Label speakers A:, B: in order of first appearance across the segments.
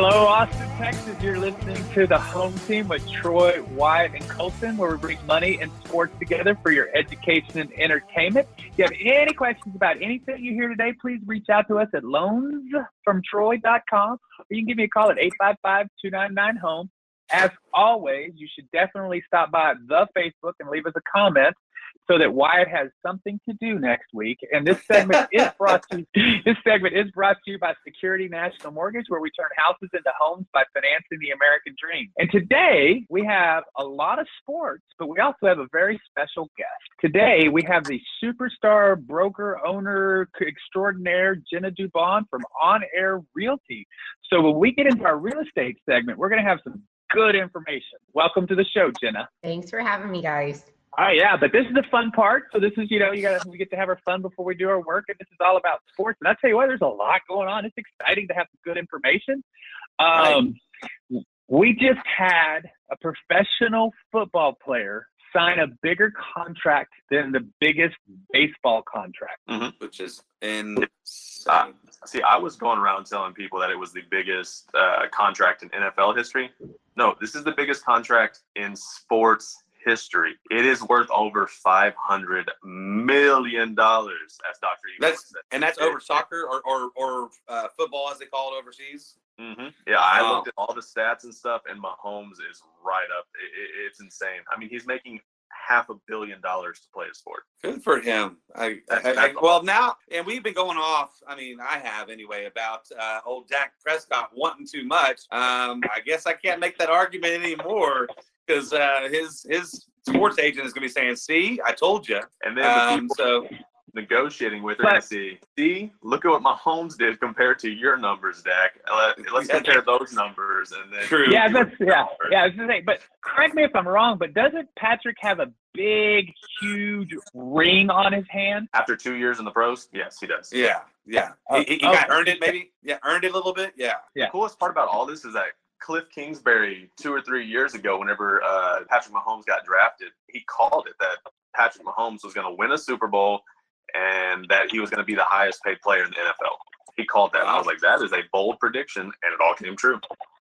A: Hello, Austin, Texas. You're listening to the home team with Troy, Wyatt, and Colton, where we bring money and sports together for your education and entertainment. If you have any questions about anything you hear today, please reach out to us at loansfromtroy.com or you can give me a call at 855 299 home. As always, you should definitely stop by the Facebook and leave us a comment so that Wyatt has something to do next week. And this segment is brought to you, this segment is brought to you by Security National Mortgage, where we turn houses into homes by financing the American dream. And today we have a lot of sports, but we also have a very special guest. Today we have the superstar broker owner extraordinaire Jenna Dubon from On Air Realty. So when we get into our real estate segment, we're going to have some good information. Welcome to the show, Jenna.
B: Thanks for having me, guys.
A: Oh yeah, but this is the fun part. So this is, you know, you got we get to have our fun before we do our work, and this is all about sports. And I tell you what, there's a lot going on. It's exciting to have good information. Um, right. We just had a professional football player sign a bigger contract than the biggest baseball contract,
C: mm-hmm. which is in. Uh, see, I was going around telling people that it was the biggest uh, contract in NFL history. No, this is the biggest contract in sports history. It is worth over five hundred million dollars, as Doctor.
D: That's said. and that's over soccer or or, or uh, football, as they call it overseas.
C: Mm-hmm. Yeah, I wow. looked at all the stats and stuff, and Mahomes is right up. It, it, it's insane. I mean, he's making half a billion dollars to play a sport.
D: Good for him. I, I, I, well, now, and we've been going off. I mean, I have anyway about uh, old Dak Prescott wanting too much. Um, I guess I can't make that argument anymore because uh, his his sports agent is going to be saying, "See, I told you."
C: And then the um, so negotiating with her but, see, see, look at what Mahomes did compared to your numbers, Dak. Let's compare those numbers and then.
A: True. Yeah, that's yeah, yeah. I was gonna say, but correct me if I'm wrong, but doesn't Patrick have a big, huge ring on his hand
C: after two years in the pros? Yes, he does.
D: Yeah, yeah. He, he, he oh, got earned it, maybe. Yeah, earned it a little bit. Yeah.
C: Yeah. The coolest part about all this is that Kliff Kingsbury two or three years ago, whenever uh, Patrick Mahomes got drafted, he called it that Patrick Mahomes was going to win a Super Bowl and that he was going to be the highest paid player in the NFL. He called that. And I was like, that is a bold prediction, and it all came true.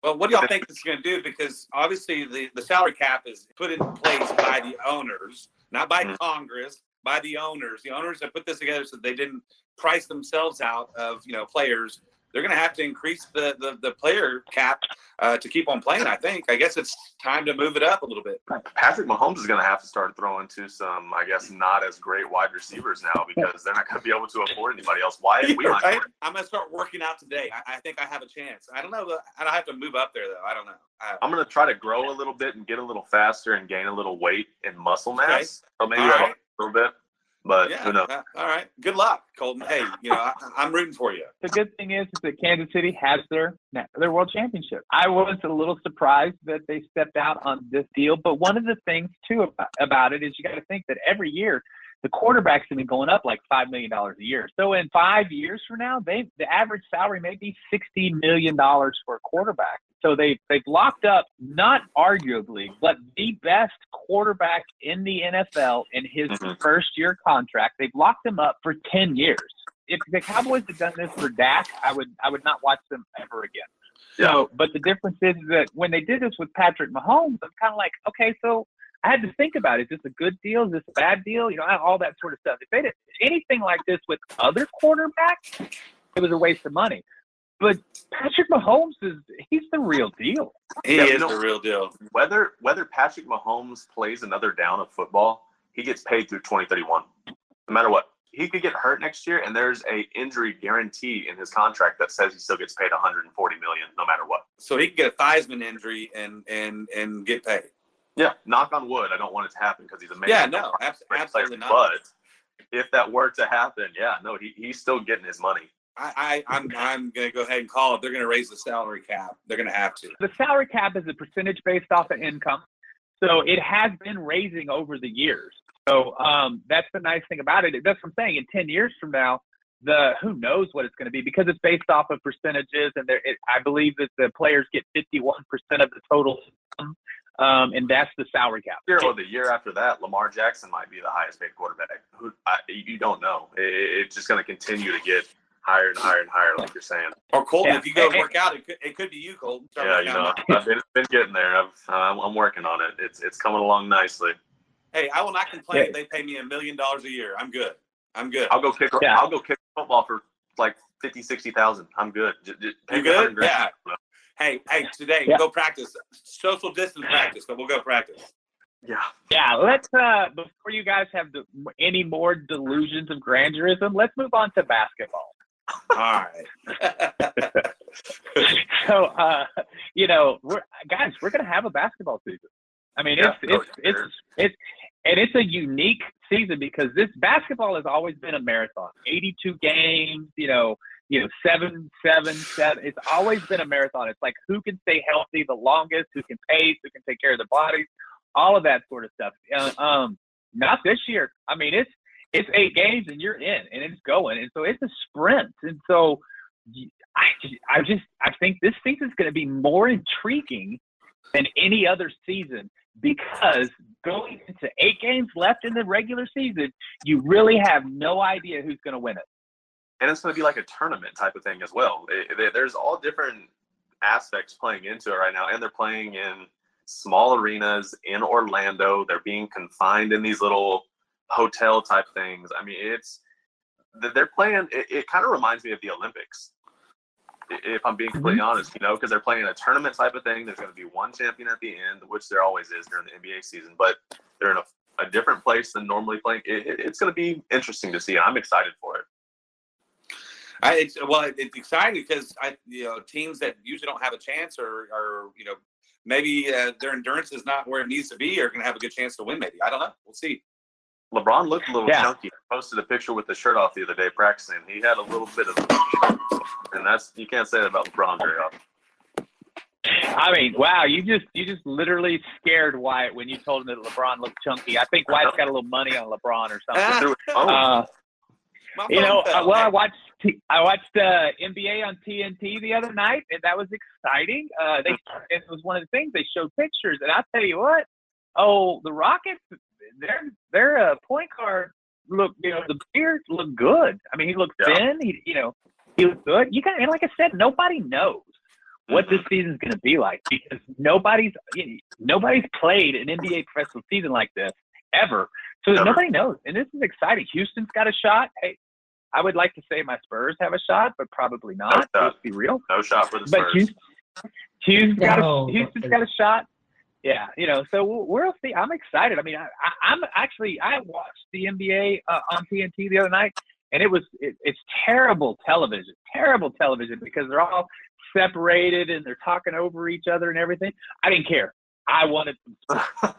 D: Well, what do y'all think this is going to do? Because obviously the, the salary cap is put in place by the owners, not by mm-hmm. Congress, by the owners. The owners have put this together so they didn't price themselves out of you know players they're going to have to increase the the, the player cap uh, to keep on playing. I think. I guess it's time to move it up a little bit.
C: Patrick Mahomes is going to have to start throwing to some, I guess, not as great wide receivers now because they're not going to be able to afford anybody else. Why? Yeah,
D: right? I'm going to start working out today. I, I, think I have a chance. I don't know. I don't have to move up there though. I don't know. I,
C: am going to try to grow a little bit and get a little faster and gain a little weight and muscle mass. Okay. So maybe right. a little bit. But yeah, who knows?
D: Uh, all right. Good luck, Colton. Hey, you know, I, am rooting for you.
A: The good thing is, is that Kansas City has their their world championship. I was a little surprised that they stepped out on this deal, but one of the things too about, about it is you got to think that every year the quarterbacks have been going up like five million dollars a year. So in five years from now, they the average salary may be sixty million dollars for a quarterback. So they they've locked up not arguably, but the best quarterback in the NFL in his mm-hmm. first year contract. They've locked him up for ten years. If the Cowboys had done this for Dak, I would I would not watch them ever again. So, but the difference is that when they did this with Patrick Mahomes, I'm kind of like, okay, so I had to think about it. Is this a good deal? Is this a bad deal? You know, all that sort of stuff. If they did anything like this with other quarterbacks, it was a waste of money. But Patrick Mahomes is he's the real deal.
D: He yeah, is you know, the real deal.
C: Whether whether Patrick Mahomes plays another down of football, he gets paid through 2031. No matter what. He could get hurt next year and there's a injury guarantee in his contract that says he still gets paid 140 million no matter what.
D: So he could get a Theismann injury and and and get paid.
C: Yeah, knock on wood. I don't want it to happen because he's a man.
D: Yeah, no, absolutely not.
C: But if that were to happen, yeah, no, he, he's still getting his money.
D: I, I, am I'm, I'm going to go ahead and call it. They're going to raise the salary cap. They're going to have to.
A: The salary cap is a percentage based off of income, so it has been raising over the years. So um, that's the nice thing about it. That's what I'm saying. In ten years from now, the who knows what it's going to be because it's based off of percentages, and there, it, I believe that the players get 51% of the total um, and that's the salary cap.
C: Sure. Well, the year after that, Lamar Jackson might be the highest paid quarterback. Who I, you don't know. It, it's just going to continue to get higher and higher and higher, like you're saying.
D: Or Colton,
A: Yeah.
D: if you go
A: Hey,
D: work out, it could, it could be you, Colton. Start
C: Yeah, you know. I've been, been getting there. I've, I'm, I'm working on it. It's it's coming along nicely.
D: Hey, I will not complain
A: Yeah.
D: if they pay me a million dollars a year. I'm good. I'm good.
C: I'll go kick.
A: Yeah.
C: I'll go kick football for like 50, 60,000. I'm good. J- j-
D: You
C: me a hundred
D: good? Yeah. Hey, hey, today
A: Yeah.
D: go practice social distance practice, but we'll go practice.
C: Yeah.
A: Yeah, let's uh before you guys have the, any more delusions of grandeurism, let's move on to basketball.
D: All right.
A: So uh you know, we're guys, we're gonna have a basketball season. I mean
C: Yeah.
A: it's it's it's it's and it's a unique season because this basketball has always been a marathon. Eighty two games, you know, you know, seven, seven, seven. It's always been a marathon. It's like who can stay healthy the longest, who can pace, who can take care of their bodies, all of that sort of stuff. Uh, um, not this year. I mean, it's it's eight games and you're in, and it's going, and so it's a sprint. And so, I just, I just, I think this season's going to be more intriguing than any other season because going into eight games left in the regular season, you really have no idea who's going to win it.
C: and it's going to be like a tournament type of thing as well. It- it- there's all different aspects playing into it right now, and they're playing in small arenas in Orlando. They're being confined in these little hotel type things. I mean, it's they're playing. It, it kind of reminds me of the Olympics, if I'm being completely honest. You know, because they're playing a tournament type of thing. There's going to be one champion at the end, which there always is during the NBA season, but they're in a, a different place than normally playing. It, it- it's going to be interesting to see, I'm excited for it.
D: I, it's well, it's exciting because I, you know, teams that usually don't have a chance or, or you know, maybe uh, their endurance is not where it needs to be, are going to have a good chance to win. Maybe I don't know. We'll see.
C: LeBron looked a little
A: Yeah.
C: chunky. I posted a picture with the shirt off the other day practicing. He had a little bit of, and that's you can't say that about LeBron very often.
A: I mean, wow, you just you just literally scared Wyatt when you told him that LeBron looked chunky. I think Wyatt's got a little money on LeBron or something.
C: Threw his phone.
A: Uh, you know, uh, well, I watched T- I watched uh, NBA on TNT the other night, and that was exciting. Uh, they it was one of the things they showed pictures, and I tell you what, oh, the Rockets, their their uh, point guard look, you know, the beard looked good. I mean, he looked
C: Yeah.
A: thin. He, you know, he looked good. You got, and like I said, nobody knows what this season's going to be like because nobody's you know, nobody's played an NBA professional season like this ever. So
C: Never.
A: nobody knows, and this is exciting. Houston's got a shot. Hey, I would like to say my Spurs have a shot, but probably not.
C: No shot.
A: Let's be real.
C: no shot for the
A: But
C: Spurs.
A: Houston, Houston's got
B: No.
A: a Houston's got a shot. Yeah, you know, so we'll, we'll see. I'm excited. I mean, I, I, I'm actually I watched the NBA uh, on TNT the other night, and it was it, it's terrible television, terrible television because they're all separated and they're talking over each other and everything. I didn't care. I wanted some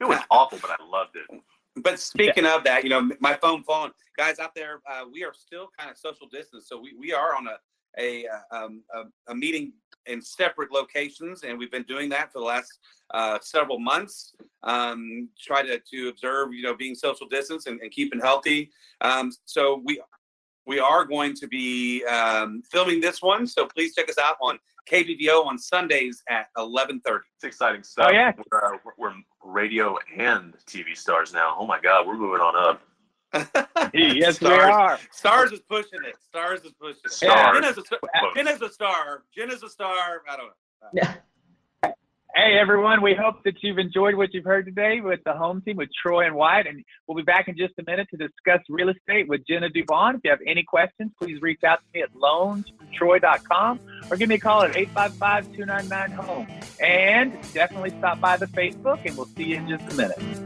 C: it was awful, but I loved it.
D: But speaking of that, you know, my phone phone guys out there, uh, we are still kind of social distance, so we, we are on a a, uh, um, a a meeting in separate locations, and we've been doing that for the last uh, several months. Um, try to to observe, you know, being social distance and, and keeping healthy. Um, so we we are going to be um, filming this one, so please check us out on KBVO on Sundays at eleven thirty.
C: It's exciting stuff.
A: Oh, yeah.
C: We're, uh, we're radio and TV stars now. Oh my God, we're moving on up.
A: yes, we are.
D: Stars is pushing it. Stars is pushing it.
C: Stars.
D: Jen is a, Jen is a star. Jen is a star. I don't know.
B: Yeah.
A: Hey everyone, we hope that you've enjoyed what you've heard today with the home team with Troy and Wyatt, and we'll be back in just a minute to discuss real estate with Jenna Dubon. If you have any questions, please reach out to me at loanstroy.com or give me a call at 855-299-HOME. And definitely stop by the Facebook, and we'll see you in just a minute.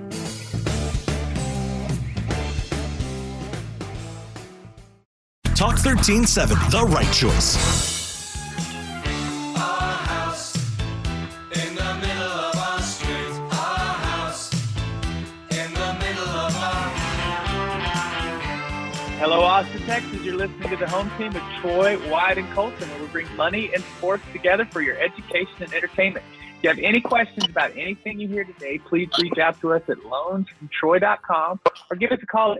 E: Talk 1370, the right choice.
F: Of of.
A: Hello, Austin, Texas. You're listening to the home team with Troy, Wyatt, and Colton, where we bring money and sports together for your education and entertainment. If you have any questions about anything you hear today, please reach out to us at loansfromtroy.com or give us a call at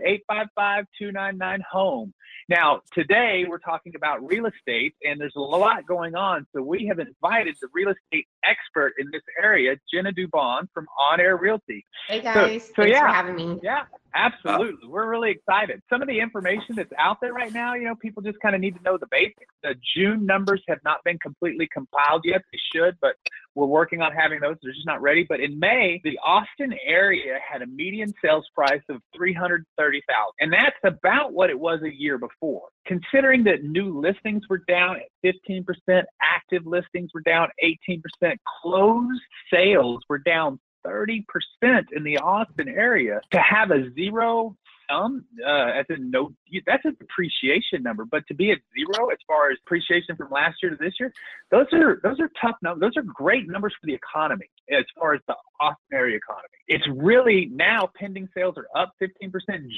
A: 855-299-HOME. Now, today we're talking about real estate, and there's a lot going on. So we have invited the real estate expert in this area, Jenna Dubon from On Air Realty.
B: Hey guys,
A: so
B: thanks
A: yeah.
B: for having me.
A: Yeah. Absolutely. We're really excited. Some of the information that's out there right now, you know, people just kind of need to know the basics. The June numbers have not been completely compiled yet. They should, but we're working on having those. They're just not ready. But in May, the Austin area had a median sales price of 330,000. And that's about what it was a year before. Considering that new listings were down at 15%, active listings were down 18%, closed sales were down 30% in the Austin area to have a zero sum, uh, as in no, that's a depreciation number, but to be at zero as far as depreciation from last year to this year, those are those are tough numbers. Those are great numbers for the economy as far as the Austin area economy. It's really now pending sales are up 15%.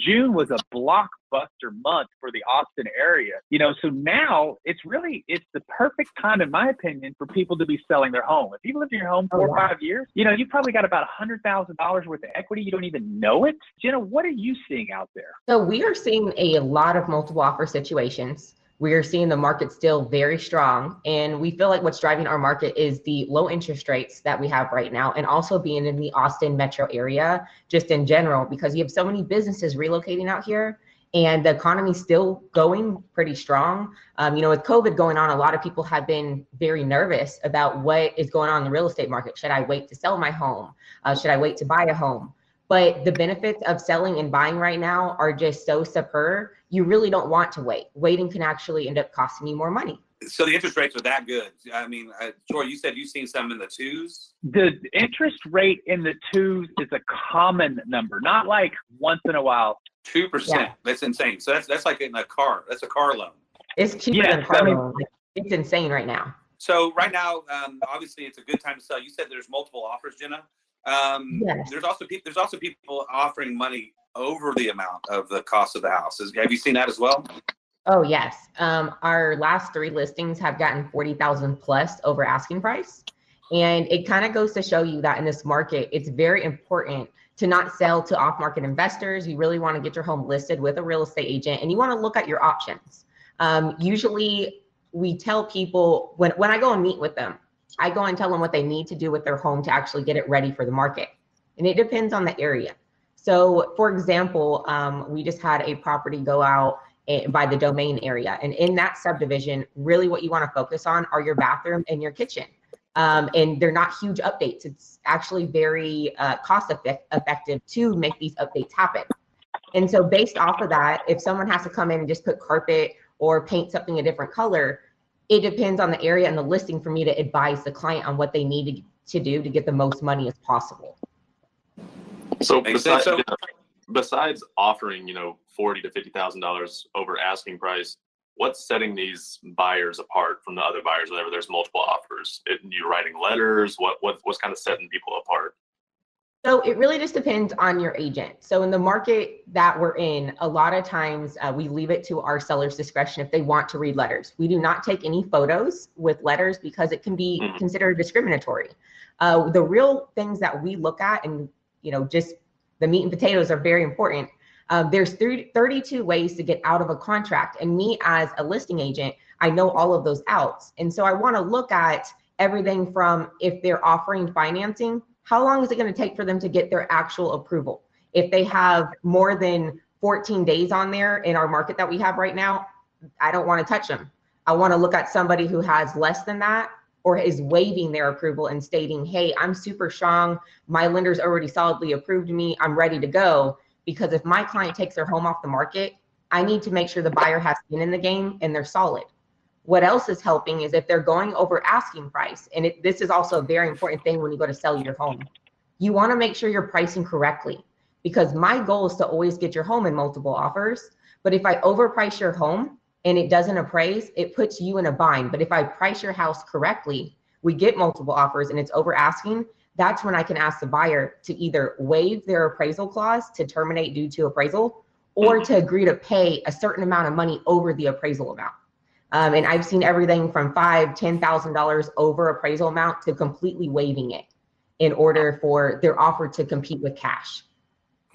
A: June was a blockbuster month for the Austin area. You know, so now it's really it's the perfect time, in my opinion, for people to be selling their home. If you've lived in your home oh, four
B: Oh,
A: or five years, you know, you've probably got about a hundred thousand dollars worth of equity. You don't even know it. Jenna, what are you seeing out there?
B: So we are seeing a lot of multiple offer situations. We are seeing the market still very strong. And we feel like what's driving our market is the low interest rates that we have right now, and also being in the Austin metro area, just in general, because you have so many businesses relocating out here and the economy's still going pretty strong. Um, you know, with COVID going on, a lot of people have been very nervous about what is going on in the real estate market. Should I wait to sell my home? Uh, should I wait to buy a home? But the benefits of selling and buying right now are just so superb. You really don't want to wait. Waiting can actually end up costing you more money.
D: So the interest rates are that good. I mean, uh, Troy, you said you've seen some in the twos.
A: The interest rate in the twos is a common number, not like once in a while.
D: Two percent. That's insane. So that's that's like in a car. That's a car loan.
B: It's cheaper
A: Yes,
B: than a car
A: I mean-
B: loan. Like, It's insane right now.
D: So right now, um, obviously, it's a good time to sell. You said there's multiple offers, Jenna. Um,
B: Yes.
D: There's also people. There's also people offering money over the amount of the cost of the house. Is, have you seen that as well?
B: Oh yes. Um, our last three listings have gotten forty thousand plus over asking price, and it kind of goes to show you that in this market, it's very important to not sell to off-market investors. You really want to get your home listed with a real estate agent, and you want to look at your options. Um, usually, we tell people when when I go and meet with them, I go and tell them what they need to do with their home to actually get it ready for the market, and it depends on the area. So, for example, um, we just had a property go out eh, by the domain area. And in that subdivision, really what you want to focus on are your bathroom and your kitchen. Um, and they're not huge updates. It's actually very uh, cost effect- effective to make these updates happen. And so, based off of that, if someone has to come in and just put carpet or paint something a different color, it depends on the area and the listing for me to advise the client on what they need to, to do to get the most money as possible.
C: So besides,
D: sense.
C: besides offering, you know, forty to fifty thousand dollars over asking price, what's setting these buyers apart from the other buyers whenever there's multiple offers? It, you writing letters? What what what's kind of setting people apart?
B: So it really just depends on your agent. So in the market that we're in, a lot of times uh, we leave it to our seller's discretion if they want to read letters. We do not take any photos with letters because it can be
C: Mhm.
B: considered discriminatory. Uh, the real things that we look at, and you know, just the meat and potatoes are very important. Um, there's 30, 32 ways to get out of a contract, and me as a listing agent, I know all of those outs, and so I want to look at everything from if they're offering financing how long is it going to take for them to get their actual approval? If they have more than 14 days on there in our market that we have right now, I don't want to touch them. I want to look at somebody who has less than that or is waiving their approval and stating, hey, I'm super strong. My lender's already solidly approved me. I'm ready to go. Because if my client takes their home off the market, I need to make sure the buyer has skin in the game and they're solid. What else is helping is if they're going over asking price, and it, this is also a very important thing when you go to sell your home. You want to make sure you're pricing correctly because my goal is to always get your home in multiple offers. But if I overprice your home and it doesn't appraise, it puts you in a bind. But if I price your house correctly, we get multiple offers and it's over asking, that's when I can ask the buyer to either waive their appraisal clause to terminate due to appraisal or to agree to pay a certain amount of money over the appraisal amount. Um, and I've seen everything from five, ten thousand dollars over appraisal amount to completely waiving it in order for their offer to compete with cash.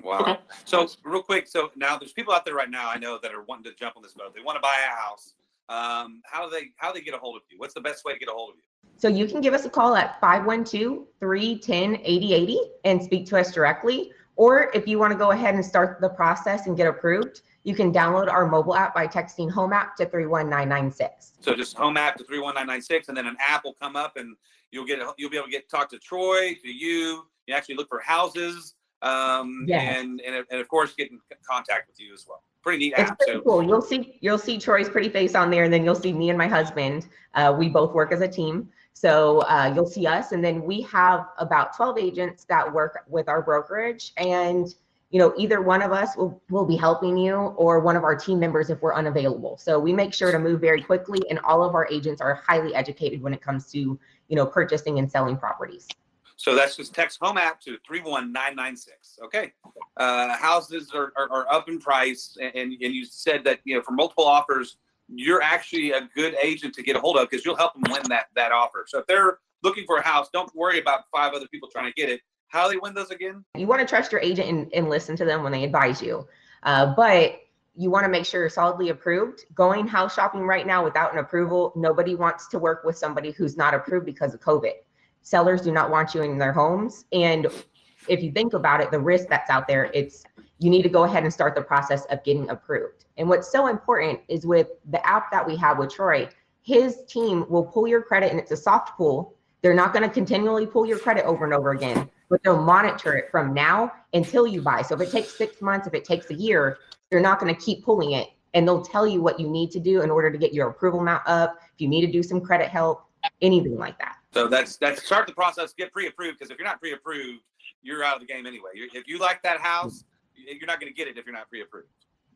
D: Wow.
C: Okay.
D: So real quick, so now there's people out there right now I know that are wanting to jump on this boat. They want to buy a house. Um, how do they how do they get a hold of you? What's the best way to get a hold of you?
B: So you can give us a call at 512-310-8080 and speak to us directly, Or if you want to go ahead and start the process and get approved, you can download our mobile app by texting home app to 31996.
D: So just home app to three one nine nine six, and then an app will come up, and you'll get you'll be able to get talk to Troy, to you. You actually look for houses, um,
B: Yes.
D: and, and and of course get in contact with you as well. Pretty neat
B: It's
D: app
B: pretty
D: too.
B: cool. You'll see you'll see Troy's pretty face on there, and then you'll see me and my husband. Uh, we both work as a team, so uh, you'll see us, and then we have about 12 agents that work with our brokerage, and you know either one of us will will be helping you, or one of our team members if we're unavailable. So we make sure to move very quickly, and all of our agents are highly educated when it comes to you know purchasing and selling properties.
D: So that's just text home app to 31996. Okay. Uh, houses are, are, are up in price. And, and you said that, you know, for multiple offers, you're actually a good agent to get a hold of because you'll help them win that, that offer. So if they're looking for a house, don't worry about five other people trying to get it. How do they win those again?
B: you want to trust your agent and, and listen to them when they advise you. Uh, but you want to make sure you're solidly approved. Going house shopping right now without an approval, nobody wants to work with somebody who's not approved because of COVID. Sellers do not want you in their homes. And if you think about it, the risk that's out there, it's you need to go ahead and start the process of getting approved. And what's so important is with the app that we have with Troy, his team will pull your credit and it's a soft pull. They're not going to continually pull your credit over and over again, but they'll monitor it from now until you buy. So if it takes six months, if it takes a year, they're not going to keep pulling it. And they'll tell you what you need to do in order to get your approval amount up, if you need to do some credit help, anything like that.
D: So that's that's start the process, get pre-approved because if you're not pre-approved, you're out of the game anyway. If you like that house, you're not going to get it if you're not pre-approved.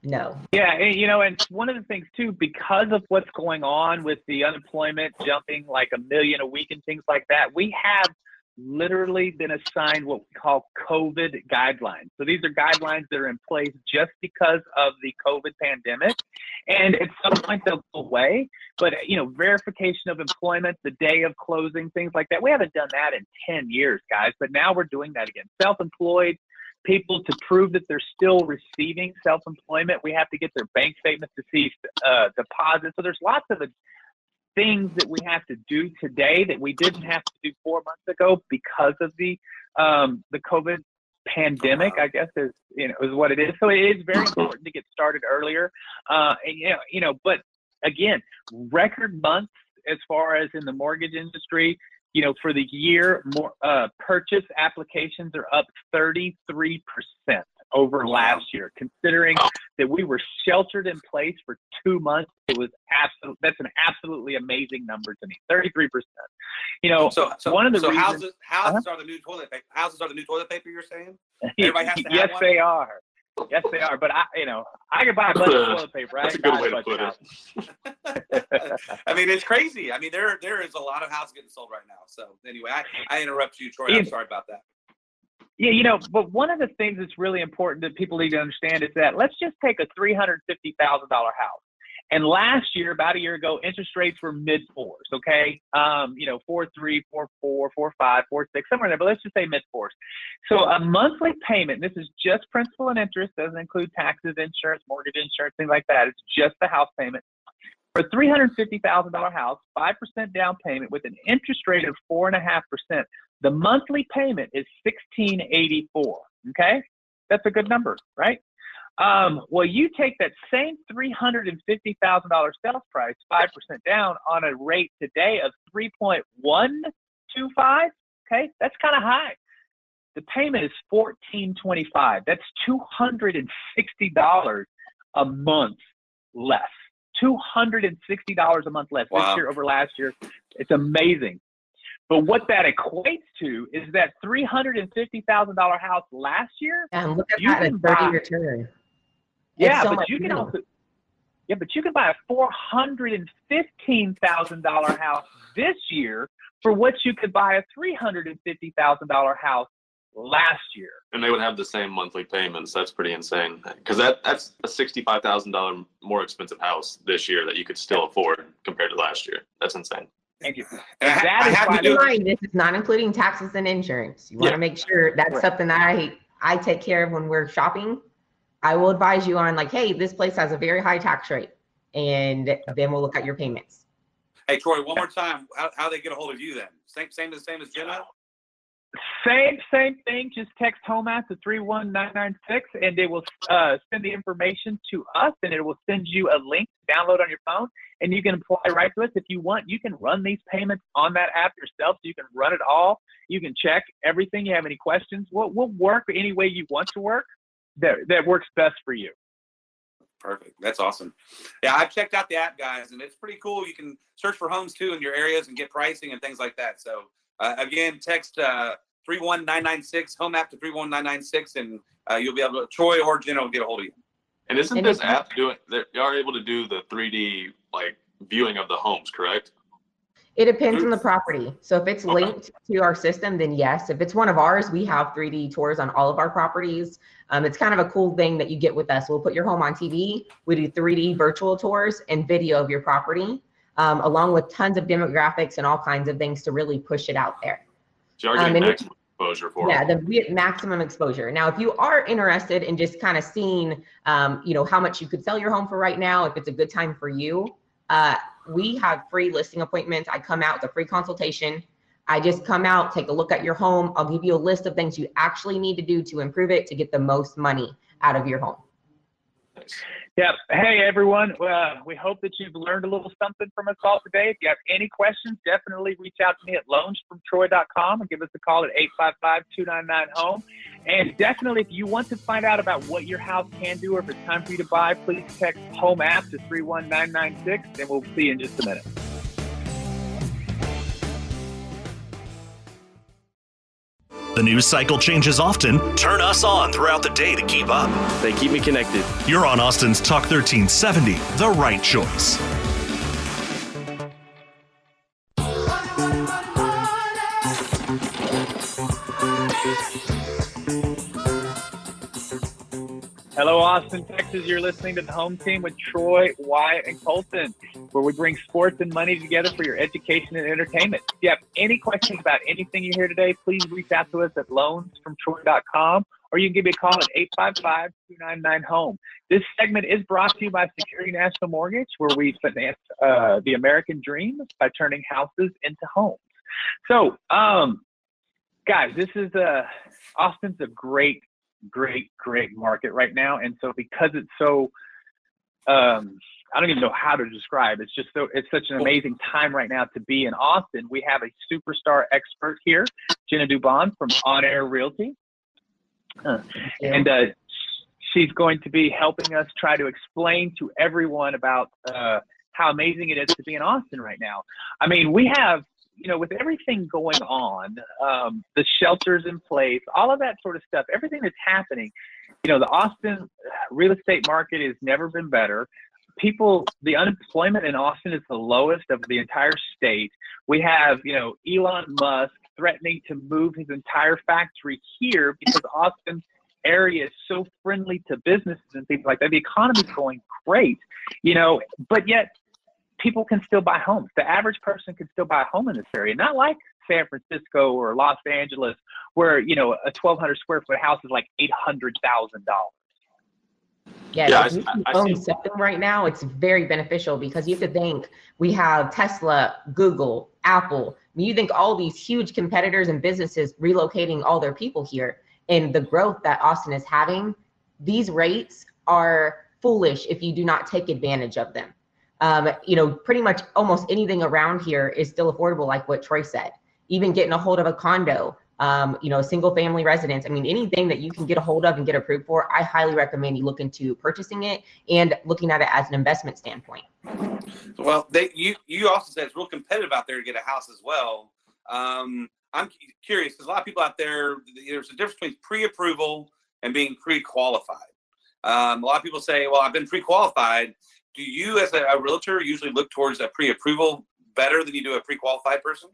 B: No.
A: Yeah, and, you know, and one of the things too, because of what's going on with the unemployment jumping like a million a week and things like that, we have literally been assigned what we call COVID guidelines. So these are guidelines that are in place just because of the COVID pandemic, and at some point they'll go away. But you know, verification of employment, the day of closing, things like that. We haven't done that in ten years, guys, but now we're doing that again. Self-employed people to prove that they're still receiving self-employment. We have to get their bank statements to see uh, deposits. So there's lots of things that we have to do today that we didn't have to do four months ago because of the um, the COVID pandemic. I guess is you know is what it is. So it is very important to get started earlier. Uh, and, you know, you know, but again, record months as far as in the mortgage industry you know, for the year, more uh, purchase applications are up 33% over last year. Considering oh. that we were sheltered in place for two months, it was absolute. That's an absolutely amazing number to me. 33%. You know,
D: So, so
A: one of the
D: so
A: reasons-
D: houses houses are the new toilet paper. Houses are the new toilet paper. You're saying? Everybody has to
A: yes,
D: one?
A: they are. Yes, they are. But I, you know, I can buy a bunch of toilet paper. I
C: That's a good way to put it.
D: I mean, it's crazy. I mean, there there is a lot of houses getting sold right now. So anyway, I, I interrupt you, Troy. I'm sorry about that.
A: Yeah, you know, but one of the things that's really important that people need to understand is that let's just take a three hundred fifty thousand dollar house. And last year, about a year ago, interest rates were mid fours. Okay, um, you know, four three, four four, four five, four six, somewhere in there. But let's just say mid fours. So a monthly payment. This is just principal and interest. Doesn't include taxes, insurance, mortgage insurance, things like that. It's just the house payment. For a three hundred fifty thousand dollar house, five percent down payment with an interest rate of four and a half percent. The monthly payment is sixteen eighty four. Okay, that's a good number, right? Um, well, you take that same three hundred and fifty thousand dollars sales price, five percent down on a rate today of three point one two five. Okay, that's kind of high. The payment is fourteen twenty five. That's two hundred and sixty dollars a month less. Two hundred and sixty dollars a month less
D: Wow.
A: this year over last year. It's amazing. But what that equates to is that three hundred and fifty thousand dollar house last year
B: And look at
A: You
B: that,
A: can
B: 30
A: buy-
B: return.
A: yeah,
B: so
A: but you can
B: money.
A: also yeah, but you can buy a four hundred and fifteen thousand dollar house this year for what you could buy a three hundred and fifty thousand dollar house last year.
C: and they would have the same monthly payments. That's pretty insane. Because that that's a sixty-five thousand dollar more expensive house this year that you could still afford compared to last year. That's insane.
A: Thank you.
D: And I,
A: That
D: I
A: is
D: have
A: why
D: to do.
B: mind, this is not including taxes and insurance. You want
C: Yeah.
B: to make sure that's
A: Right.
B: something that I I take care of when we're shopping. I will advise you on like, hey, this place has a very high tax rate, and then we'll look at your payments.
D: Hey, Troy, one more time. How how they get a hold of you then? Same same as same as Jenna.
A: Same, same thing. Just text home app to 31996 and it will uh, send the information to us and it will send you a link to download on your phone and you can apply right to us. If you want, you can run these payments on that app yourself. So you can run it all. You can check everything. You have any questions? We'll, we'll work any way you want to work that, that works best for you.
D: Perfect. That's awesome. Yeah, I've checked out the app, guys, and it's pretty cool. You can search for homes too in your areas and get pricing and things like that. So uh, again, text uh, 31996 home app to 31996 and uh, you'll be able to Troy or Jenna will get a hold of you.
C: And isn't this app doing? They are able to do the 3D like viewing of the homes, correct?
B: It depends on the property. So if it's
C: Okay.
B: linked to our system, then yes. If it's one of ours, we have 3D tours on all of our properties. Um, it's kind of a cool thing that you get with us. We'll put your home on TV. We do 3D virtual tours and video of your property, um, along with tons of demographics and all kinds of things to really push it out there.
C: So
B: Um,
C: maximum exposure for
B: Yeah,
C: it.
B: the maximum exposure. Now, if you are interested in just kind of seeing, um, you know, how much you could sell your home for right now, if it's a good time for you, uh, we have free listing appointments. I come out, the free consultation. I just come out, take a look at your home. I'll give you a list of things you actually need to do to improve it to get the most money out of your home.
A: Yep. Hey, everyone. Uh, we hope that you've learned a little something from us all today. If you have any questions, definitely reach out to me at loansfromtroy.com and give us a call at 855-299-HOME. And definitely, if you want to find out about what your house can do or if it's time for you to buy, please text HOME app to 31996 and we'll see you in just a minute.
E: The news cycle changes often. Turn us on throughout the day to keep up.
G: They keep me connected.
E: You're on Austin's Talk 1370, the right choice.
A: Hello, Austin, Texas. You're listening to the home team with Troy, Wyatt, and Colton, where we bring sports and money together for your education and entertainment. If you have any questions about anything you hear today, please reach out to us at loansfromtroy.com or you can give me a call at 855-299-HOME. This segment is brought to you by Security National Mortgage, where we finance uh, the American dream by turning houses into homes. So, um, guys, this is a, Austin's a great great, great market right now. And so because it's so, um, I don't even know how to describe. It's just so it's such an amazing time right now to be in Austin. We have a superstar expert here, Jenna Dubon from On Air Realty, Uh, and uh, she's going to be helping us try to explain to everyone about uh, how amazing it is to be in Austin right now. I mean, we have you know, with everything going on, um, the shelters in place, all of that sort of stuff, everything that's happening, you know, the Austin real estate market has never been better. People, the unemployment in Austin is the lowest of the entire state. We have, you know, Elon Musk threatening to move his entire factory here because Austin area is so friendly to businesses and things like that. The economy's going great, you know, but yet people can still buy homes. The average person can still buy a home in this area, not like San Francisco or Los Angeles, where you know a 1,200 square foot house is like eight hundred thousand dollars.
B: Yeah,
C: Yeah,
B: if
C: I- I
B: own
C: see.
B: something right now, it's very beneficial because you have to think we have Tesla, Google, Apple. I mean, you think all these huge competitors and businesses relocating all their people here and the growth that Austin is having, these rates are foolish if you do not take advantage of them. Um, you know, pretty much almost anything around here is still affordable, like what Troy said. Even getting a hold of a condo, um, you know, single family residence. I mean, anything that you can get a hold of and get approved for, I highly recommend you look into purchasing it and looking at it as an investment standpoint.
D: Well, they you you also said it's real competitive out there to get a house as well. Um, I'm curious because a lot of people out there there's a difference between pre-approval and being pre-qualified. Um, a lot of people say, "Well, I've been pre-qualified." Do you, as a, a realtor, usually look towards a pre-approval better than you do a pre-qualified person?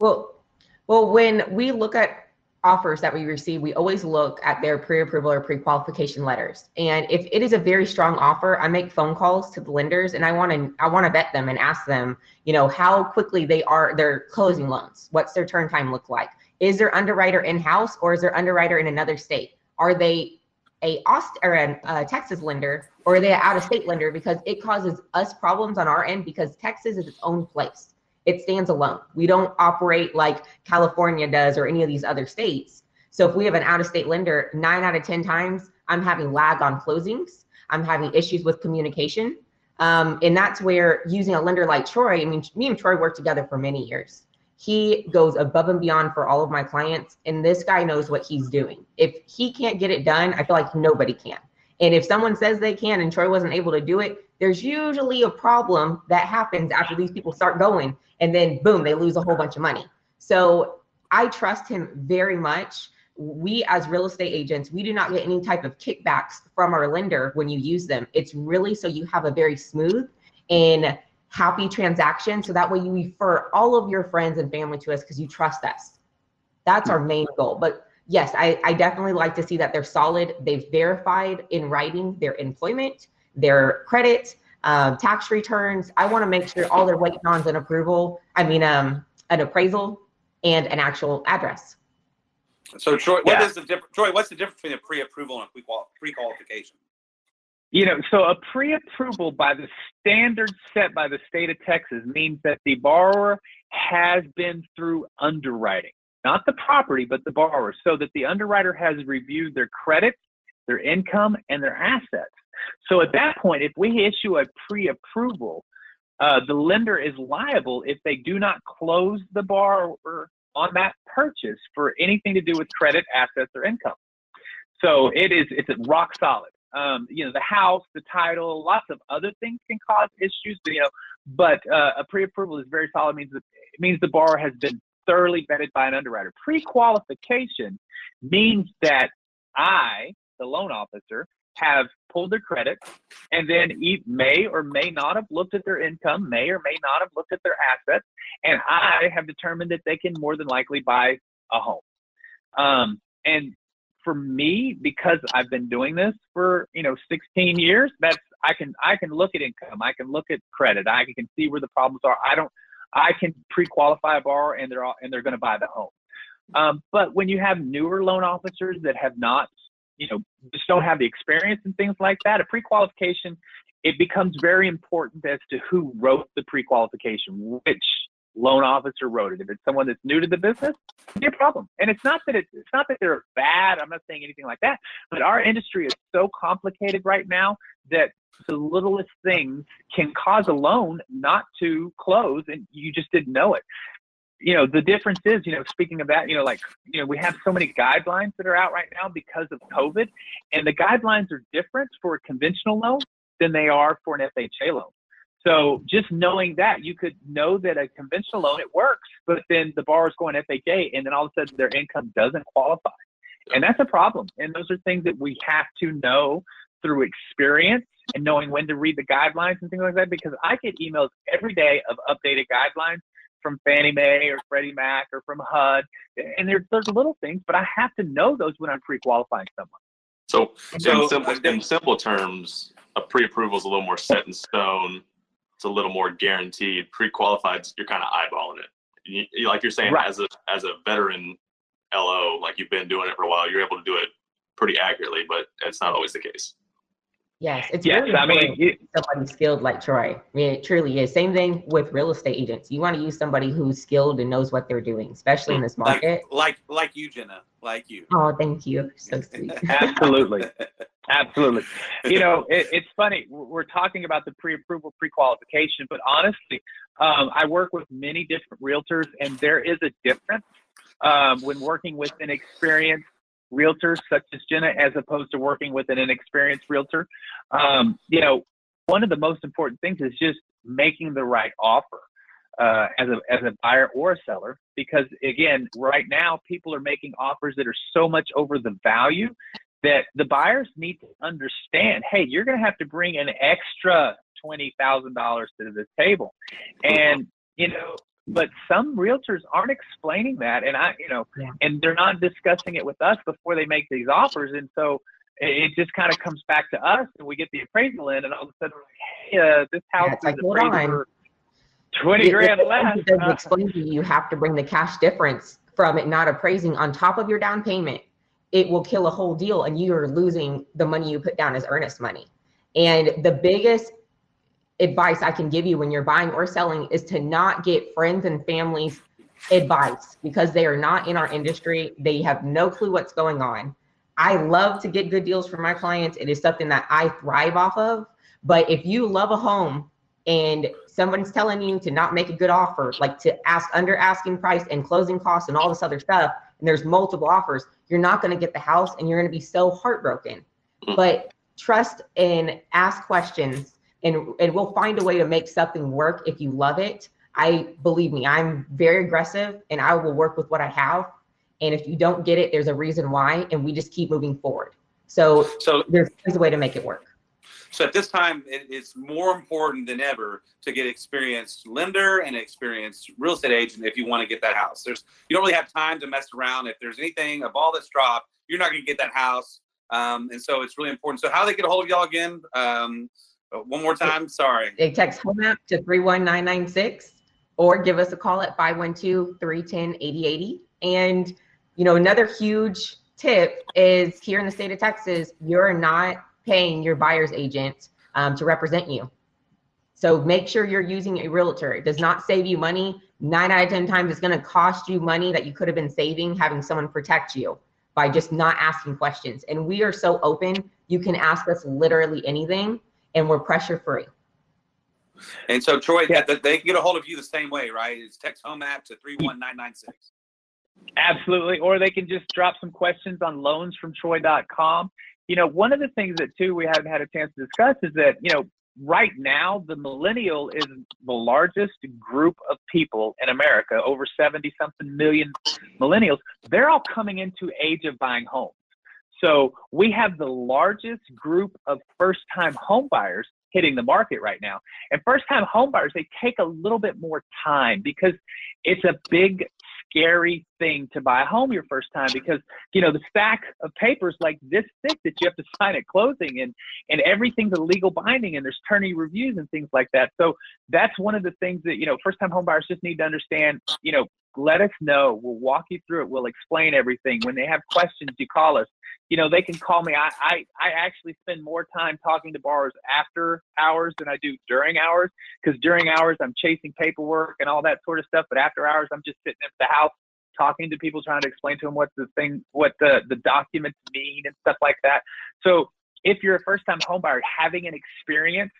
B: Well, well, when we look at offers that we receive, we always look at their pre-approval or pre-qualification letters. And if it is a very strong offer, I make phone calls to the lenders and I want to I want to vet them and ask them, you know, how quickly they are they're closing loans. What's their turn time look like? Is their underwriter in-house or is their underwriter in another state? Are they a Aust or a uh, Texas lender or are they an out-of-state lender? Because it causes us problems on our end because Texas is its own place it stands alone. We don't operate like California does or any of these other states. So if we have an out of state lender, nine out of 10 times, I'm having lag on closings. I'm having issues with communication. Um, and that's where using a lender like Troy, I mean, me and Troy worked together for many years. He goes above and beyond for all of my clients, and this guy knows what he's doing. If he can't get it done, I feel like nobody can. And if someone says they can and Troy wasn't able to do it, there's usually a problem that happens after these people start going, and then boom, they lose a whole bunch of money. So I trust him very much. We, as real estate agents, we do not get any type of kickbacks from our lender when you use them. It's really so you have a very smooth and happy transaction. So that way you refer all of your friends and family to us because you trust us. That's our main goal. But yes, I, I definitely like to see that they're solid. They've verified in writing their employment, their credit, um, tax returns. I want to make sure all they're waiting on is an approval. I mean, um, an appraisal and an actual address.
D: So Troy, what
A: Yeah.
D: is the difference? Troy, what's the difference between a pre-approval and a pre-qual- pre-qualification?
A: You know, so a pre-approval by the standards set by the state of Texas means that the borrower has been through underwriting, not the property, but the borrower, so that the underwriter has reviewed their credit, their income, and their assets. So at that point, if we issue a pre-approval, uh, the lender is liable if they do not close the borrower on that purchase for anything to do with credit, assets, or income. So it is it's rock solid. Um, you know, the house, the title, lots of other things can cause issues. You know, but uh, a pre-approval is very solid. Means that it means the borrower has been thoroughly vetted by an underwriter. Pre-qualification means that I, the loan officer, have pulled their credit and then may or may not have looked at their income, may or may not have looked at their assets, and I have determined that they can more than likely buy a home. Um, and for me, because I've been doing this for you know 16 years, that's I can I can look at income, I can look at credit, I can see where the problems are. I don't I can pre-qualify a borrower and they're all, and they're going to buy the home. Um, but when you have newer loan officers that have not, you know, just don't have the experience and things like that, a pre-qualification, it becomes very important as to who wrote the pre-qualification, which loan officer wrote it. If it's someone that's new to the business, be a problem. And it's not that it's, it's not that they're bad. I'm not saying anything like that. But our industry is so complicated right now that the littlest things can cause a loan not to close, and you just didn't know it. You know, the difference is, you know, speaking of that, you know, like, you know, we have so many guidelines that are out right now because of COVID, and the guidelines are different for a conventional loan than they are for an FHA loan. So just knowing that, you could know that a conventional loan it works, but then the borrower's going FHA, and then all of a sudden their income doesn't qualify, and that's a problem. And those are things that we have to know through experience and knowing when to read the guidelines and things like that. Because I get emails every day of updated guidelines from Fannie Mae or Freddie Mac or from HUD, and there's there's little things, but I have to know those when I'm pre-qualifying someone.
C: So,
D: So-
C: in, simple, in simple terms, a pre-approval is a little more set in stone. It's a little more guaranteed. Pre-qualified, you're kind of eyeballing it. You, you- like you're saying,
A: Right.
C: as a as a veteran LO, like you've been doing it for a while, you're able to do it pretty accurately, but it's not always the case.
B: Yes, it's
A: Yes,
B: really
A: I mean,
B: important
A: it,
B: somebody skilled like Troy. I mean, it truly is. Same thing with real estate agents. You want to use somebody who's skilled and knows what they're doing, especially in this market.
D: like, like you, Jenna, like you.
B: Oh, thank you. So sweet.
A: Absolutely. Absolutely. You know, it, it's funny. We're we're talking about the pre-approval, pre-qualification, but honestly, um, I work with many different realtors, and there is a difference um, when working with an experienced realtor such as Jenna, as opposed to working with an inexperienced realtor. Um, you know, one of the most important things is just making the right offer uh, as a as a buyer or a seller, because again, right now people are making offers that are so much over the value that the buyers need to understand hey you're going to have to bring an extra $20000 to the table and you know but some realtors aren't explaining that and i you know
B: Yeah.
A: and they're not discussing it with us before they make these offers and so it, just kind of comes back to us and we get the appraisal in and all of a sudden we're like, hey uh, this house
B: it's
A: is
B: like,
A: appraised for 20
B: It-
A: grand
B: it-
A: less
B: It
A: Uh,
B: explain to you, you have to bring the cash difference from it not appraising on top of your down payment. It will kill a whole deal and you are losing the money you put down as earnest money. And the biggest advice I can give you when you're buying or selling is to not get friends and families advice because they are not in our industry. They have no clue what's going on. I love to get good deals for my clients. It is something that I thrive off of. But if you love a home and someone's telling you to not make a good offer, like to ask under asking price and closing costs and all this other stuff, and there's multiple offers, you're not going to get the house and you're going to be so heartbroken.
C: Mm.
B: But trust and ask questions and, and we'll find a way to make something work if you love it. I believe me, I'm very aggressive and I will work with what I have. And if you don't get it, there's a reason why, and we just keep moving forward. So
D: So
B: there's, there's a way to make it work.
D: So at this time, it, it's more important than ever to get experienced lender and experienced real estate agent if you want to get that house. There's you don't really have time to mess around. If there's anything, a ball that's dropped, you're not going to get that house. Um, and so it's really important. So how they get a hold of y'all again? Um, one more time. Sorry.
B: They text home app to 31996 or give us a call at 512-310-8080. And you know, another huge tip is here in the state of Texas, you're not paying your buyer's agent um, to represent you. So make sure you're using a realtor. It does not save you money. Nine out of 10 times, it's going to cost you money that you could have been saving having someone protect you by just not asking questions. And we are so open, you can ask us literally anything, and we're pressure free.
D: And so Troy,
A: Yeah.
D: that they can get a hold of you the same way, right? It's text home app to three one nine nine six.
A: Absolutely. Or they can just drop some questions on loansfromtroy.com. You know, one of the things that too we haven't had a chance to discuss is that, you know, right now the millennial is the largest group of people in America, over 70 something million millennials. They're all coming into age of buying homes. So we have the largest group of first time homebuyers hitting the market right now. And first time homebuyers, they take a little bit more time because it's a big scary thing to buy a home your first time because you know the stack of papers like this thick that you have to sign at closing and and everything's a legal binding and there's attorney reviews and things like that so that's one of the things that you know first time homebuyers just need to understand you know let us know we'll walk you through it we'll explain everything when they have questions you call us you know they can call me i i, I actually spend more time talking to borrowers after hours than i do during hours because during hours I'm chasing paperwork and all that sort of stuff. But after hours, I'm just sitting at the house talking to people, trying to explain to them what the thing, what the the documents mean and stuff like that. So if you're a first time home buyer, having an experienced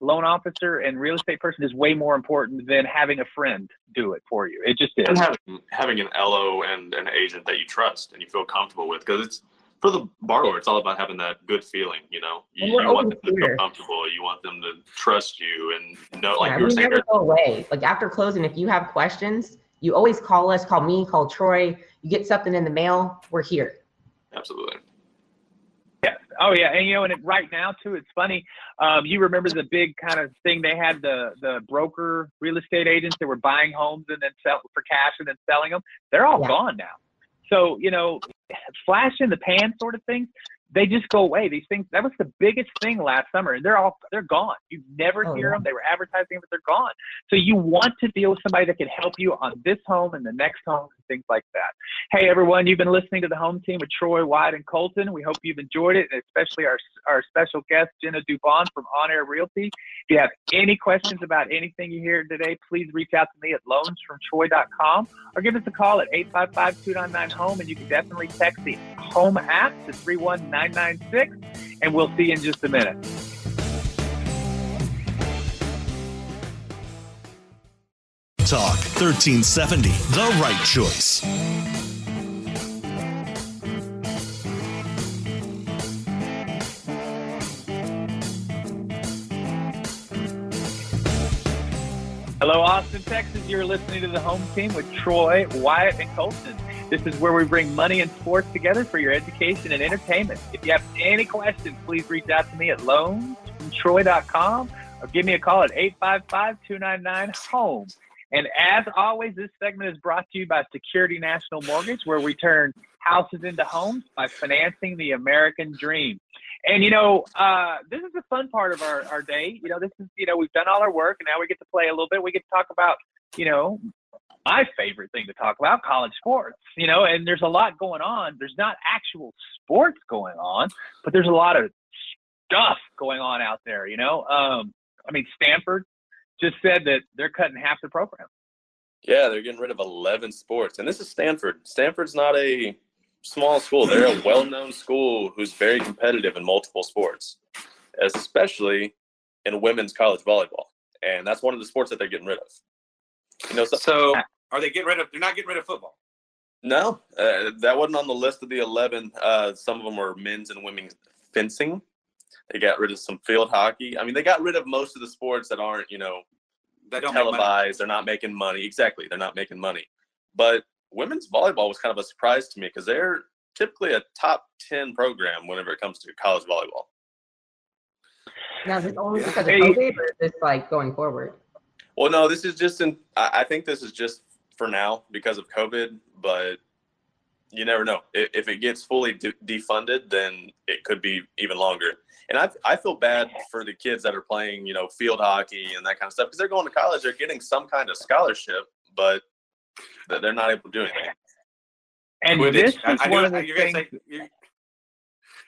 A: loan officer and real estate person is way more important than having a friend do it for you. It just is.
C: and having having an LO and an agent that you trust and you feel comfortable with because it's for the borrower it's all about having that good feeling you know you, you want
B: open
C: them to feel comfortable you want them to trust you and know like
B: yeah,
C: you were saying
B: never go away. Like after closing, if you have questions, you always call us, call me, call Troy. You get something in the mail, we're here.
C: absolutely
A: Oh yeah, and you know, and it, right now too, it's funny. Um, you remember the big kind of thing they had the the broker real estate agents that were buying homes and then sell for cash and then selling them. They're all
B: Yeah.
A: gone now. So you know, flash in the pan sort of things. They just go away. These things that was the biggest thing last summer, and they're all they're gone. You never
B: Oh,
A: hear
B: yeah.
A: them. They were advertising, but they're gone. So you want to deal with somebody that can help you on this home and the next home and things like that. Hey everyone, you've been listening to the home team with Troy, Wyatt, and Colton. We hope you've enjoyed it, and especially our our special guest Jenna Dubon from On Air Realty. If you have any questions about anything you hear today, please reach out to me at loansfromtroy.com or give us a call at 855-299-HOME, and you can definitely text the Home app to 31996, and we'll see you in just a minute.
E: Talk 1370, the right choice.
A: Hello, Austin, Texas. You're listening to the home team with Troy, Wyatt, and Colton. This is where we bring money and sports together for your education and entertainment. If you have any questions, please reach out to me at loansfromtroy.com or give me a call at 855-299-HOME. And as always, this segment is brought to you by Security National Mortgage, where we turn houses into homes by financing the American dream. And you know, uh, this is the fun part of our, our day. You know, this is you know we've done all our work, and now we get to play a little bit. We get to talk about you know my favorite thing to talk about, college sports. You know, and there's a lot going on. There's not actual sports going on, but there's a lot of stuff going on out there. You know, um, I mean, Stanford just said that they're cutting half the program.
C: Yeah, they're getting rid of 11 sports. And this is Stanford. Stanford's not a small school. They're a well known school who's very competitive in multiple sports, especially in women's college volleyball. And that's one of the sports that they're getting rid of. You know, so,
D: So are they getting rid of? They're not getting rid of football.
C: no, uh, that wasn't on the list of the 11. Uh, some of them were men's and women's fencing. They got rid of some field hockey. I mean, they got rid of most of the sports that aren't, you know,
D: They don't make money.
C: televised. They're not making money. Exactly, they're not making money. But women's volleyball was kind of a surprise to me because they're typically a top ten program whenever it comes to college volleyball.
B: Now, is this only because of
A: Hey.
B: COVID or is this like going forward?
C: Well, no, this is just in. I I think this is just for now because of COVID, but you never know. If, if it gets fully de- defunded, then it could be even longer. And I I feel bad for the kids that are playing, you know, field hockey and that kind of stuff because they're going to college. They're getting some kind of scholarship, but th- they're not able to do anything.
A: And
D: Quidditch.
A: this
D: I-
A: is
D: I knew
A: one
D: it-
A: of the
D: you're gonna
A: things.
D: say- you're-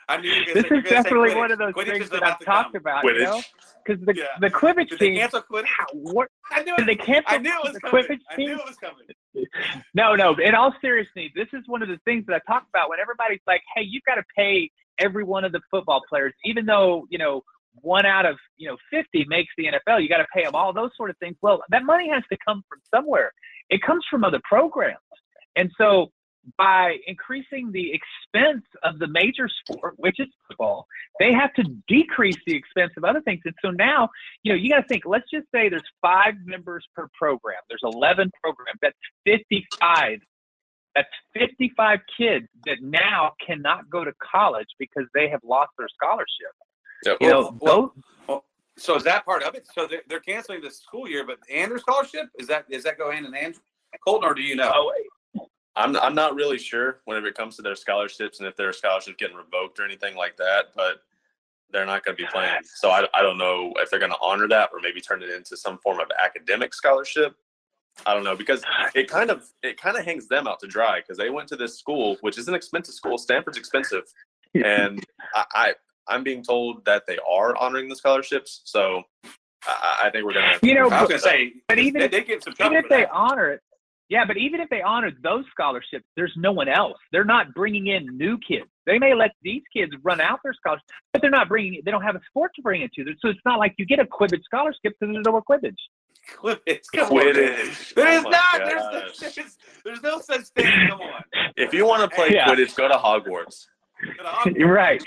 D: I knew you were gonna
A: This
D: say- you're
A: is
D: gonna say
A: definitely one of those
D: Quidditch
A: things that
D: about
A: I've talked
D: come.
A: about. You know,
C: Quidditch.
A: Because the
D: Yeah.
A: the
D: Did they
A: team.
D: cancel?
A: How- What
D: I knew
A: did they
D: it.
A: cancel
D: I knew it was
A: the
D: coming. I knew it was coming.
A: No, no. In all seriousness, this is one of the things that I talk about when everybody's like, "Hey, you've got to pay every one of the football players, even though you know one out of you know 50 makes the NFL. You got to pay them all those sort of things." Well, that money has to come from somewhere. It comes from other programs, and so by increasing the expense of the major sport, which is football, they have to decrease the expense of other things. And so now, you know, you got to think. Let's just say there's five members per program. There's 11 programs. That's 55. That's 55 kids that now cannot go to college because they have lost their scholarship.
C: Yep.
A: You know,
D: Well,
A: those,
D: So is that part of it? So they're, they're canceling the school year, but and their scholarship is that does that go hand in hand? Colton, or do you know?
A: oh,
C: I'm I'm not really sure whenever it comes to their scholarships and if their scholarships getting revoked or anything like that, but they're not going to be playing. So I, I don't know if they're going to honor that or maybe turn it into some form of academic scholarship. I don't know because it kind of it kind of hangs them out to dry because they went to this school which is an expensive school. Stanford's expensive, and I, I I'm being told that they are honoring the scholarships. So I, I think we're gonna
A: You know,
D: I was gonna say,
A: but even
D: they,
A: if-
D: they get some
A: even if they honor it, yeah, but even if they honor those scholarships, there's no one else. They're not bringing in new kids. They may let these kids run out their scholarships, but they're not bringing. They don't have a sport to bring it to. So it's not like you get a Quidditch scholarship because there's no more Quidditch.
D: Quidditch. Come.
C: Quidditch.
D: There
C: Oh
D: not. There's, there's, there's no such thing. Come on.
C: If you want to play
A: Yeah.
C: Quidditch, go to Hogwarts.
A: You're right.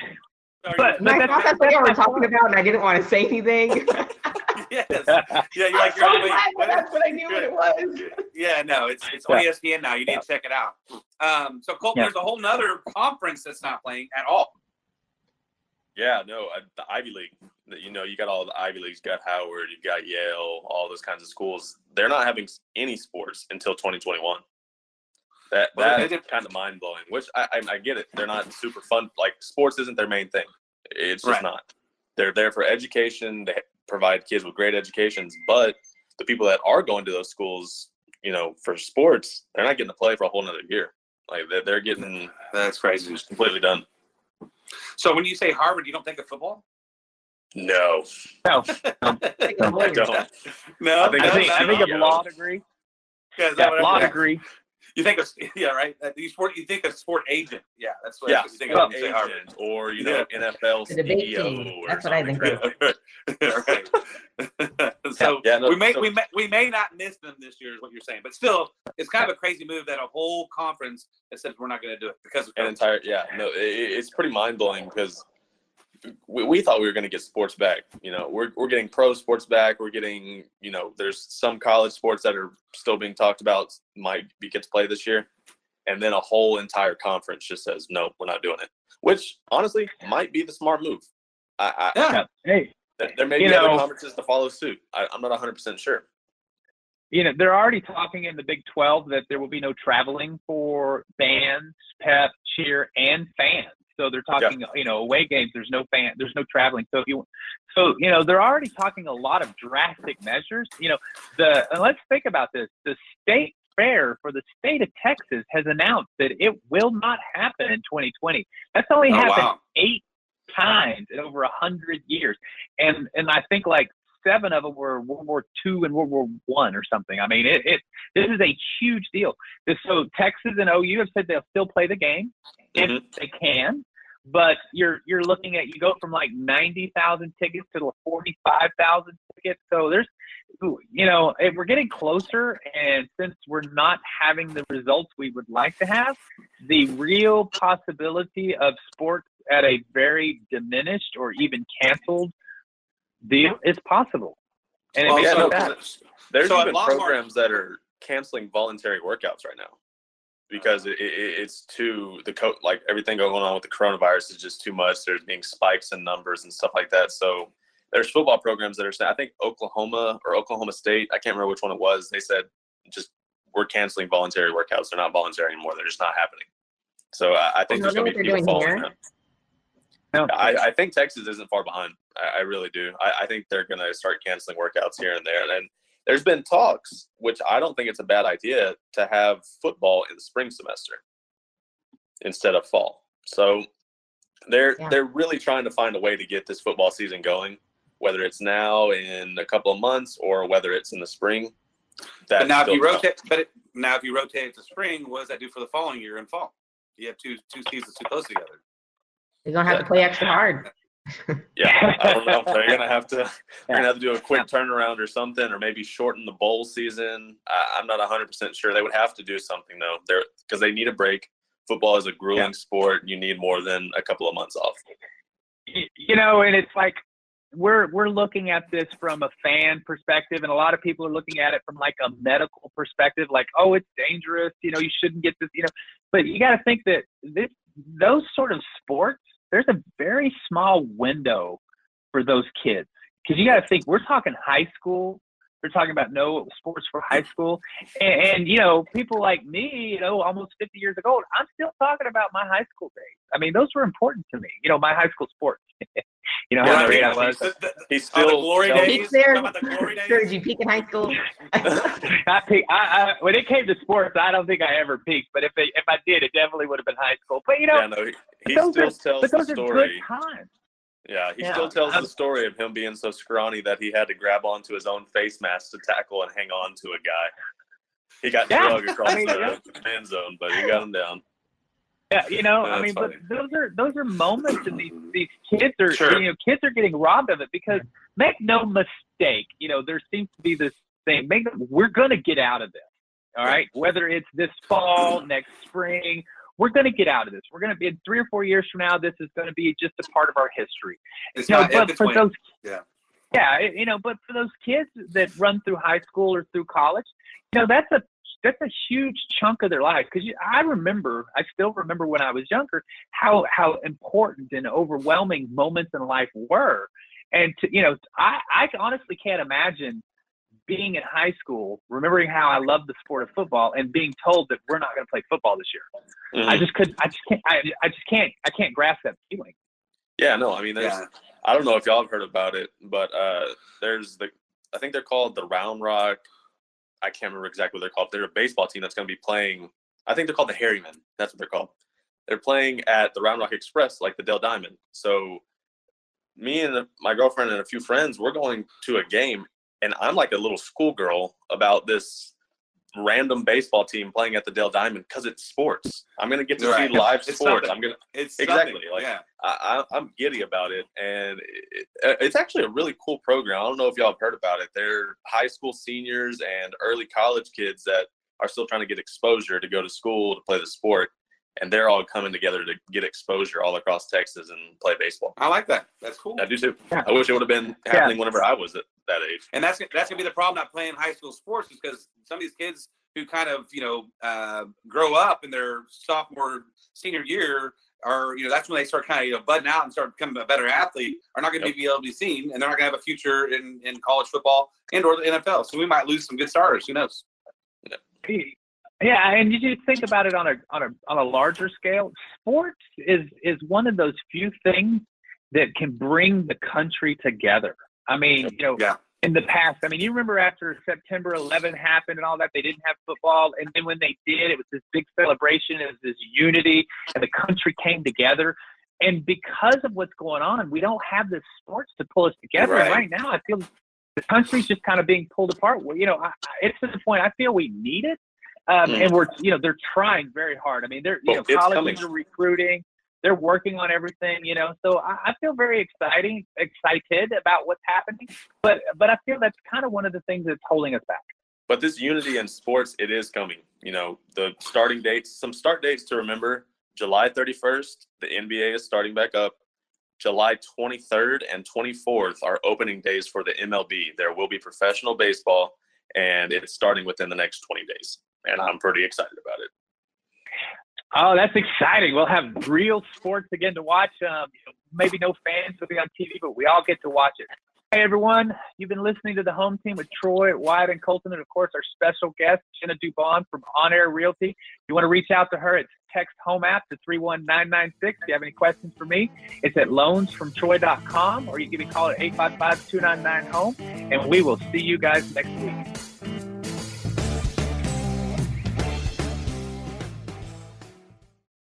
D: Sorry,
A: But-
B: I
A: that's-
B: thought that's what
A: that's
B: we were talking about, and I didn't want to say anything.
D: yes. Yeah, you're like
B: I'm so
D: you're wait,
B: glad
D: what-
B: that's what I knew what it was.
D: Yeah, no, it's it's on
A: Yeah.
D: ESPN now. You need to check it out. Um, so Colton,
A: Yeah.
D: there's a whole nother conference that's not playing at all.
C: Yeah, no, uh, the Ivy League. the- You know, you got all the Ivy Leagues. You got Harvard. You've got Yale. All those kinds of schools. They're not having any sports until 2021. That
D: Well,
C: that's kind of mind blowing. Which I, I I get it. They're not super fun. Like sports isn't their main thing. It's just
D: Right.
C: not. They're there for education. They provide kids with great educations. But the people that are going to those schools, you know, for sports, they're not getting to play for a whole nother year. Like they're, they're getting
D: That's crazy.
C: just completely done.
D: So when you say Harvard, you don't think of football?
C: No,
A: No,
C: I don't.
D: No,
C: I think
A: I
D: no,
A: think I think
D: no.
A: of law degree.
D: Yeah, is that
A: Yeah, law degree.
D: You think of yeah, right? You sport. You think of sport agent. Yeah, that's what
C: yeah,
D: you think of when Harvard.
C: agent or you know NFL CEO
B: team.
C: or
B: That's what I think of.
D: right. so
C: Yeah, no,
D: we may
C: so-
D: we may we may not miss them this year, is what you're saying. But still, it's kind of a crazy move that a whole conference that says we're not going to do it because of
C: An entire yeah, no, it, it's pretty mind blowing because we, we thought we were going to get sports back. You know, we're we're getting pro sports back. We're getting you know, there's some college sports that are still being talked about might be get to play this year, and then a whole entire conference just says no, we're not doing it. Which honestly might be the smart move. I, I
D: Yeah.
A: Hey,
C: there- may
A: You
C: be other
A: know-
C: conferences to follow suit. I, I'm not 100 percent sure.
A: you know, they're already talking in the Big 12 that there will be no traveling for bands, pep, cheer, and fans. So they're talking, you know, away games. There's no fan. There's no traveling. So if you, so you know, they're already talking a lot of drastic measures. You know, the and let's think about this. The state fair for the state of Texas has announced that it will not happen in 2020. That's only
D: Oh,
A: happened
D: wow.
A: eight times in over a hundred years, and and I think like seven of them were World War II and World War One or something. I mean, it, it this is a huge deal. This, so Texas and OU have said they'll still play the game if
C: Mhm.
A: they can, but you're you're looking at you go from like ninety thousand tickets to forty five thousand tickets. So there's you know if we're getting closer, and since we're not having the results we would like to have, the real possibility of sports at a very diminished or even canceled deal is possible. And it
D: Well,
A: makes
C: yeah,
A: me
C: no,
A: sad.
C: There's
D: So
C: even
D: Lockmart-
C: programs that are canceling voluntary workouts right now because it, it, it's too the co- like everything going on with the coronavirus is just too much. There's being spikes in numbers and stuff like that. So there's football programs that are saying I think Oklahoma or Oklahoma State, I can't remember which one it was. They said just we're canceling voluntary workouts. They're not voluntary anymore. They're just not happening. So I, I think
B: You
C: there's going to be people
B: doing
C: following
B: here?
C: that.
A: No.
C: I, I think Texas isn't far behind. I, I really do. I, I think they're going to start canceling workouts here and there. And there's been talks, which I don't think it's a bad idea, to have football in the spring semester instead of fall. So they're
B: Yeah.
C: they're really trying to find a way to get this football season going, whether it's now in a couple of months or whether it's in the spring.
D: But now if you
C: tough.
D: rotate, but it, now if you rotate it to spring, what does that do for the following year in fall? Do you have two two seasons too close together.
B: You're gonna have to play extra hard.
C: Yeah, I don't know. They're gonna have to. They're
A: Yeah.
C: gonna have to do a quick turnaround or something, or maybe shorten the bowl season. I, I'm not 100 percent sure. They would have to do something though. They're because they need a break. Football is a grueling
A: Yeah.
C: sport. You need more than a couple of months off.
A: You know, and it's like we're we're looking at this from a fan perspective, and a lot of people are looking at it from like a medical perspective, like, oh, it's dangerous. You know, you shouldn't get this. You know, but you got to think that this those sort of sports, there's a very small window for those kids because you got to think we're talking high school. We're talking about no sports for high school, and, and you know, people like me, you know, almost 50 years ago, I'm still talking about my high school days. I mean, those were important to me. You know, my high school sports. you know how great I was.
D: The, the,
C: He's
D: oh, the
C: still
D: glory days.
B: Peak there.
D: About the glory days.
B: did you peak in high school?
A: I, peak, I, I when it came to sports, I don't think I ever peaked. But if it, if I did, it definitely would have been high school. But you know,
C: Yeah, no, he, he
A: those
C: still
A: are-
C: tells
A: but
C: the
A: those are good
C: story.
A: times.
C: Yeah, he
A: Yeah.
C: still tells the story of him being so scrawny that he had to grab onto his own face mask to tackle and hang on to a guy. He got
A: Yeah,
C: drug across
A: I mean, yeah.
C: the end zone, but he got him down.
A: Yeah, you know,
C: Yeah,
A: I mean, but those are those are moments, and these these kids are
D: Sure.
A: you know kids are getting robbed of it because make no mistake, you know, there seems to be this thing. Make no- we're gonna get out of this, all right. Whether it's this fall, next spring, we're gonna get out of this. We're gonna be in three or four years from now. This is gonna be just a part of our history.
D: It's
A: you know,
D: not
A: but for those,
D: yeah.
A: yeah, you know, but for those kids that run through high school or through college, you know, that's a that's a huge chunk of their life. Because I remember, I still remember when I was younger, how how important and overwhelming moments in life were, and to, you know, I I honestly can't imagine being in high school, remembering how I loved the sport of football, and being told that we're not going to play football this year. I
C: Mhm.
A: just could, I just can't, I, I just can't, I can't grasp that feeling.
C: Yeah, no, I mean, there's.
D: Yeah.
C: I don't know if y'all have heard about it, but uh, there's the. I think they're called the Round Rock. I can't remember exactly what they're called. They're a baseball team that's going to be playing. I think they're called the Hairy Men. That's what they're called. They're playing at the Round Rock Express, like the Dell Diamond. So, me and my girlfriend and a few friends, we're going to a game, and I'm like a little schoolgirl about this random baseball team playing at the Dell Diamond because it's sports. I'm going to get to
D: Right.
C: see live
D: It's
C: sports.
D: something.
C: I'm going to
D: It's
C: Exactly,
D: something,
C: like-
D: yeah.
C: I, I, I'm giddy about it, and it, it- it's actually a really cool program. I don't know if y'all have heard about it. They're high school seniors and early college kids that are still trying to get exposure to go to school to play the sport, and they're all coming together to get exposure all across Texas and play baseball.
D: I like that. That's cool.
C: I do too.
A: Yeah.
C: I wish it would have been
A: Yeah.
C: happening whenever I was at that age.
D: And that's that's gonna be the problem not playing high school sports is because some of these kids who kind of you know uh, grow up in their sophomore senior year are you know that's when they start kind of you know budding out and start becoming a better athlete are not going to
C: Yep.
D: be able to be seen and they're not going to have a future in, in college football and or the NFL. So we might lose some good starters. Who knows?
A: Yeah, and you just think about it on a on a on a larger scale. Sports is is one of those few things that can bring the country together. I mean, you know,
D: Yeah.
A: In the past, I mean, you remember after September 11 happened and all that, they didn't have football, and then when they did, it was this big celebration, it was this unity, and the country came together. And because of what's going on, we don't have the sports to pull us together.
D: Right.
A: right now, I feel the country's just kind of being pulled apart. Well, you know, I- it's to the point I feel we need it, um,
C: Mm.
A: and we're you know they're trying very hard. I mean, they're you
C: Well,
A: know colleges
C: coming.
A: are recruiting, they're working on everything. You know, so I, I feel very exciting, excited about what's happening. But but I feel that's kind of one of the things that's holding us back.
C: But this unity in sports, it is coming. You know, the starting dates, some start dates to remember July 31st, the NBA is starting back up. July 23rd and 24th are opening days for the MLB. There will be professional baseball, and it's starting within the next 20 days. And I'm pretty excited about it.
A: Oh, that's exciting. We'll have real sports again to watch. Um, maybe no fans will be on TV, but we all get to watch it. Hey, everyone. You've been listening to the home team with Troy, Wyatt, and Colton, and of course, our special guest, Jenna Dubon from On Air Realty. You want to reach out to her, it's text home app to 31996. If you have any questions for me, it's at loansfromtroy.com or you give me a call at 855 299 home, and we will see you guys next week.